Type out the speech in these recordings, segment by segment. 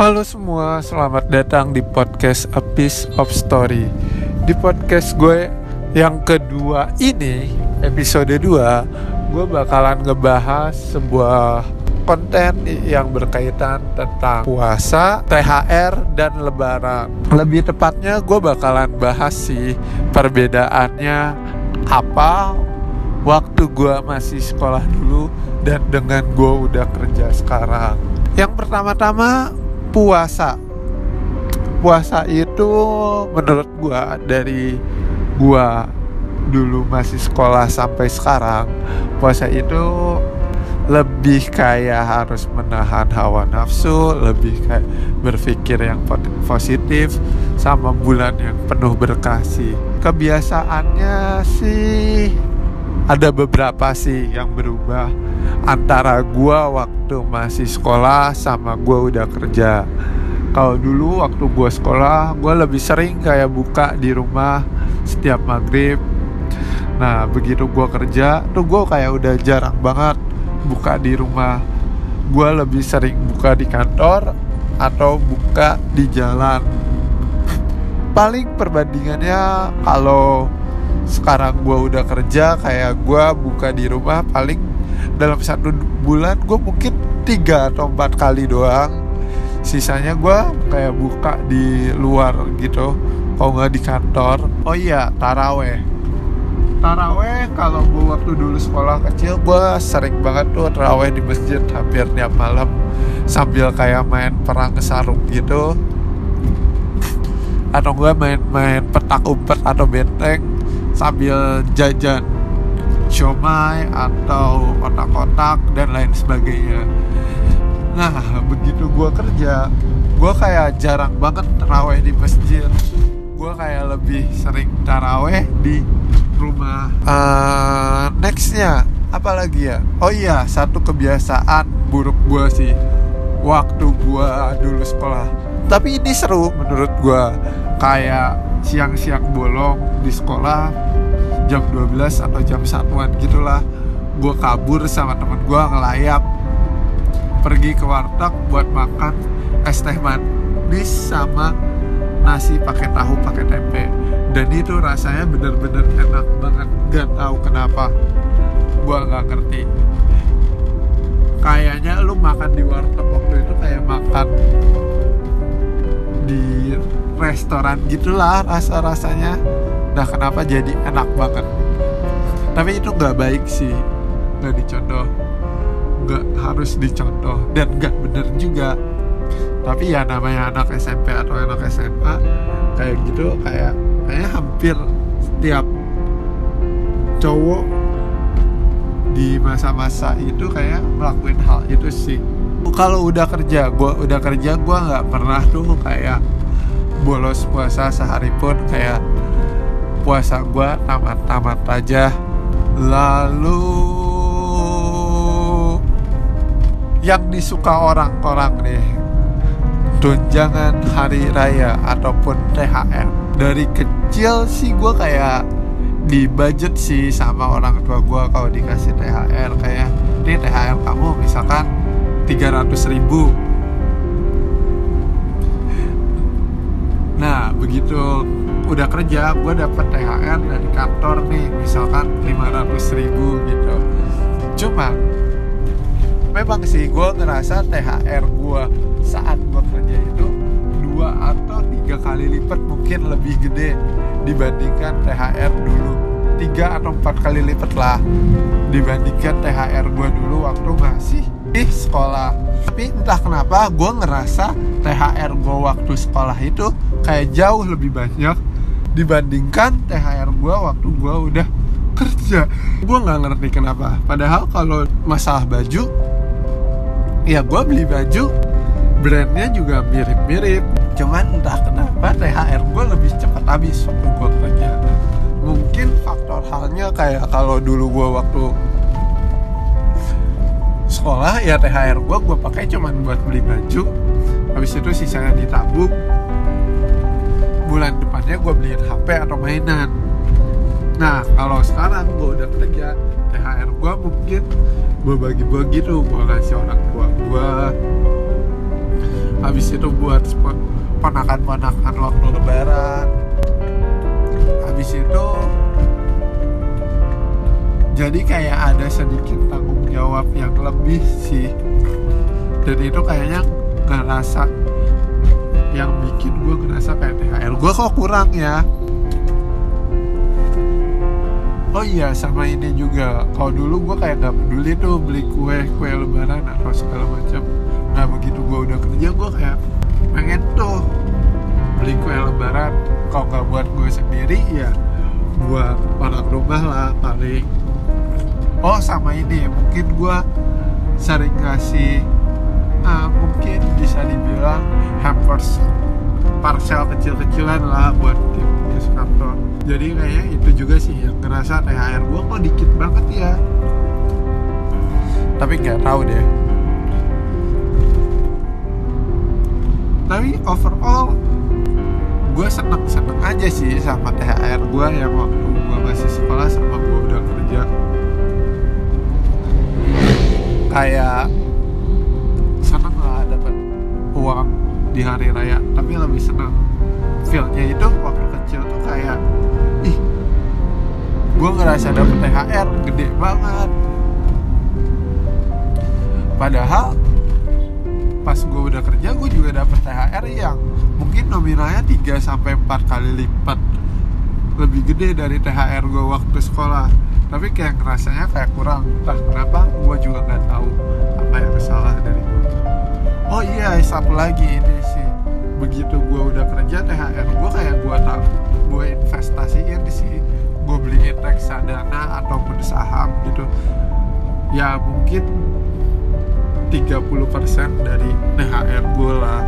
Halo semua, selamat datang di podcast A Piece of Story. Di podcast gue yang kedua ini, episode 2, gue bakalan ngebahas sebuah konten yang berkaitan tentang puasa, THR, dan lebaran. Lebih tepatnya gue bakalan bahas sih perbedaannya apa waktu gue masih sekolah dulu dan dengan gue udah kerja sekarang. Yang pertama-tama puasa. Puasa itu menurut gue dari gue dulu masih sekolah sampai sekarang, puasa itu lebih kayak harus menahan hawa nafsu, lebih kayak berpikir yang positif sama bulan yang penuh berkasih. Kebiasaannya sih ada beberapa sih yang berubah antara gua waktu masih sekolah sama gua udah kerja. Kalau dulu waktu gua sekolah, gua lebih sering kayak buka di rumah setiap maghrib. Nah, begitu gua kerja, tuh gua kayak udah jarang banget buka di rumah. Gua lebih sering buka di kantor atau buka di jalan. Paling perbandingannya kalau sekarang gue udah kerja kayak gue buka di rumah paling dalam satu bulan gue mungkin tiga atau empat kali doang. Sisanya gue kayak buka di luar gitu kalau nggak di kantor. Oh iya taraweh. Taraweh kalau gue waktu dulu sekolah kecil gue sering banget tuh taraweh di masjid hampir tiap malam sambil kayak main perang sarung gitu. Atau gue main-main petak umpet atau benteng sambil jajan siomay atau otak-otak dan lain sebagainya. Nah begitu gue kerja gue kayak jarang banget taraweh di masjid. Gue kayak lebih sering taraweh di rumah. Uh, nextnya apa lagi ya? Oh iya satu kebiasaan buruk gue sih. Waktu gue dulu sekolah. Tapi ini seru menurut gue kayak siang-siang bolong di sekolah jam 12 atau jam satuan gitulah. Gue kabur sama temen gue ngelayap. Pergi ke warteg buat makan es teh manis sama nasi pakai tahu pakai tempe. Dan itu rasanya bener-bener enak banget gak tahu kenapa. Gue nggak ngerti. Kayaknya lu makan di warteg waktu itu kayak makan di restoran gitulah rasa rasanya nah kenapa jadi enak banget? Tapi itu nggak baik sih. Nggak dicontoh. Nggak harus dicontoh dan nggak bener juga. Tapi ya namanya anak SMP atau anak SMA kayak gitu kayak kayak hampir setiap cowok di masa-masa itu kayak melakukan hal itu sih. Kalau udah kerja gue udah kerja gue nggak pernah tuh kayak bolos puasa sehari pun kayak puasa gue tamat-tamat aja. Lalu yang disuka orang-orang nih tunjangan hari raya ataupun THR dari kecil sih gue kayak di budget sih sama orang tua gue kalau dikasih THR kayak ini THR kamu misalkan 300 ribu begitu udah kerja gue dapet THR dari kantor nih misalkan 500 ribu gitu. Cuma memang sih gue ngerasa THR gue saat gue kerja itu dua atau tiga kali lipat mungkin lebih gede dibandingkan THR dulu. Tiga atau empat kali lipat lah dibandingkan THR gue dulu waktu masih di sekolah tapi entah kenapa gue ngerasa THR gue waktu sekolah itu kayak jauh lebih banyak dibandingkan THR gue waktu gue udah kerja. Gue nggak ngerti kenapa. Padahal kalau masalah baju ya gue beli baju brandnya juga mirip-mirip. Cuman entah kenapa THR gue lebih cepat habis waktu gue kerja. Mungkin faktor halnya kayak kalau dulu gue waktu sekolah ya THR gue gue pakai cuman buat beli baju. Habis itu sisanya ditabung. Bulan depannya gue beliin HP atau mainan. Nah kalau sekarang gue udah kerja THR gue mungkin gue bagi-bagi tuh gue kasih orang tua gue habis itu buat ponakan-ponakan waktu lebaran. Habis itu jadi kayak ada sedikit tanggung jawab yang lebih sih. Dan itu kayaknya ngerasa yang bikin gue ngerasa kayak THR gue kok kurang ya? Oh iya sama ini juga. Kalau dulu gue kayak gak peduli tuh beli kue kue lebaran atau segala macam. Nah begitu gue udah kerja gue kayak pengen tuh beli kue lebaran. Kalau nggak buat gue sendiri ya buat orang rumah lah paling oh sama ini. Mungkin gue sering kasih uh, mungkin bisa dibilang hampers parcel kecil-kecilan lah buat tim di kantor jadi kayaknya itu juga sih yang ngerasa THR gue kok dikit banget ya. Tapi nggak tahu deh. Tapi overall gue seneng seneng aja sih sama THR gue yang waktu gue masih sekolah sama gue udah kerja kayak seneng lah dapat uang di hari raya. Tapi lebih seneng feelnya itu waktu kecil tuh kayak ih gue ngerasa dapet THR gede banget. Padahal pas gue udah kerja gue juga dapet THR yang mungkin nominalnya 3 sampai 4 kali lipat lebih gede dari THR gue waktu sekolah tapi kayak ngerasanya kayak kurang. Entah kenapa gue juga nggak tahu apa yang salah dari gue oh iya satu lagi ini sih. Begitu gue udah kerja THR gue kayak gue tak gue investasiin sih gue beliin reksadana ataupun saham gitu. Ya mungkin 30% dari THR gue lah.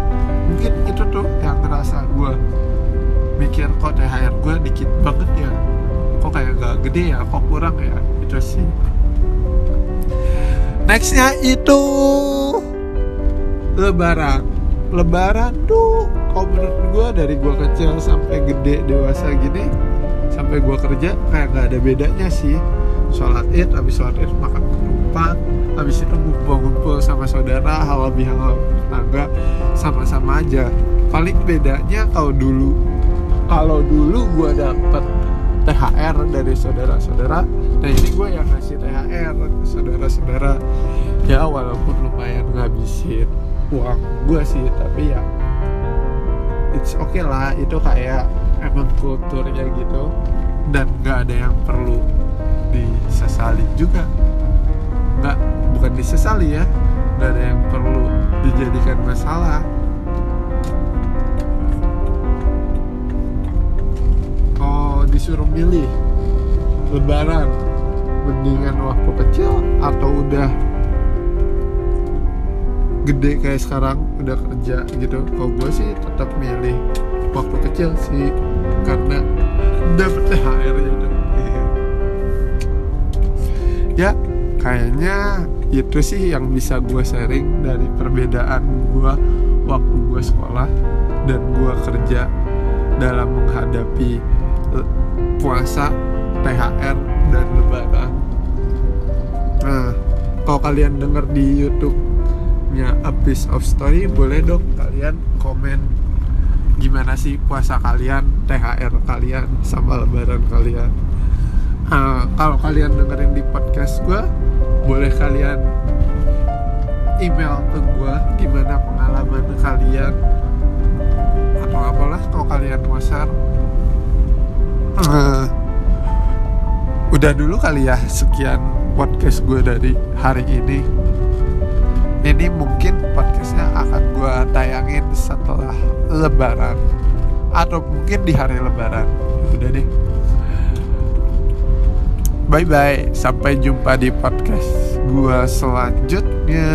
Mungkin itu tuh yang ngerasa gue mikir kok THR gue dikit banget ya gede ya kok kurang ya? Itu sih. Nextnya itu lebaran. Lebaran tuh kalau menurut gue dari gue kecil sampai gede dewasa gini sampai gue kerja kayak gak ada bedanya sih. Sholat id habis sholat id makan penumpang habis itu ngumpul-ngumpul sama saudara hal lebih hal tetangga sama-sama aja. Paling bedanya kalau dulu kalau dulu gue dapet THR dari saudara-saudara. Nah ini gue yang ngasih THR ke saudara-saudara. Ya walaupun lumayan ngabisin uang gue sih tapi ya it's okay lah. Itu kayak emang kulturnya gitu. Dan gak ada yang perlu disesali juga. Nggak bukan disesali ya. Nggak ada yang perlu dijadikan masalah disuruh milih lebaran mendingan waktu kecil atau udah gede kayak sekarang udah kerja gitu. Kalau gue sih tetap milih waktu kecil sih karena dapet THR gitu. Ya kayaknya itu sih yang bisa gue sharing dari perbedaan gue waktu gue sekolah dan gue kerja dalam menghadapi puasa THR dan lebaran. Nah kalau kalian denger di YouTube nya A Piece of Story boleh dong kalian komen gimana sih puasa kalian THR kalian sama lebaran kalian. Uh, kalau kalian dengerin di podcast gue boleh kalian email ke gue gimana pengalaman kalian atau apalah kalau kalian share uh, udah dulu kali ya sekian podcast gue dari hari ini. Ini mungkin podcastnya akan gue tayangin setelah lebaran. Atau mungkin di hari lebaran. Udah deh. Bye bye sampai jumpa di podcast gue selanjutnya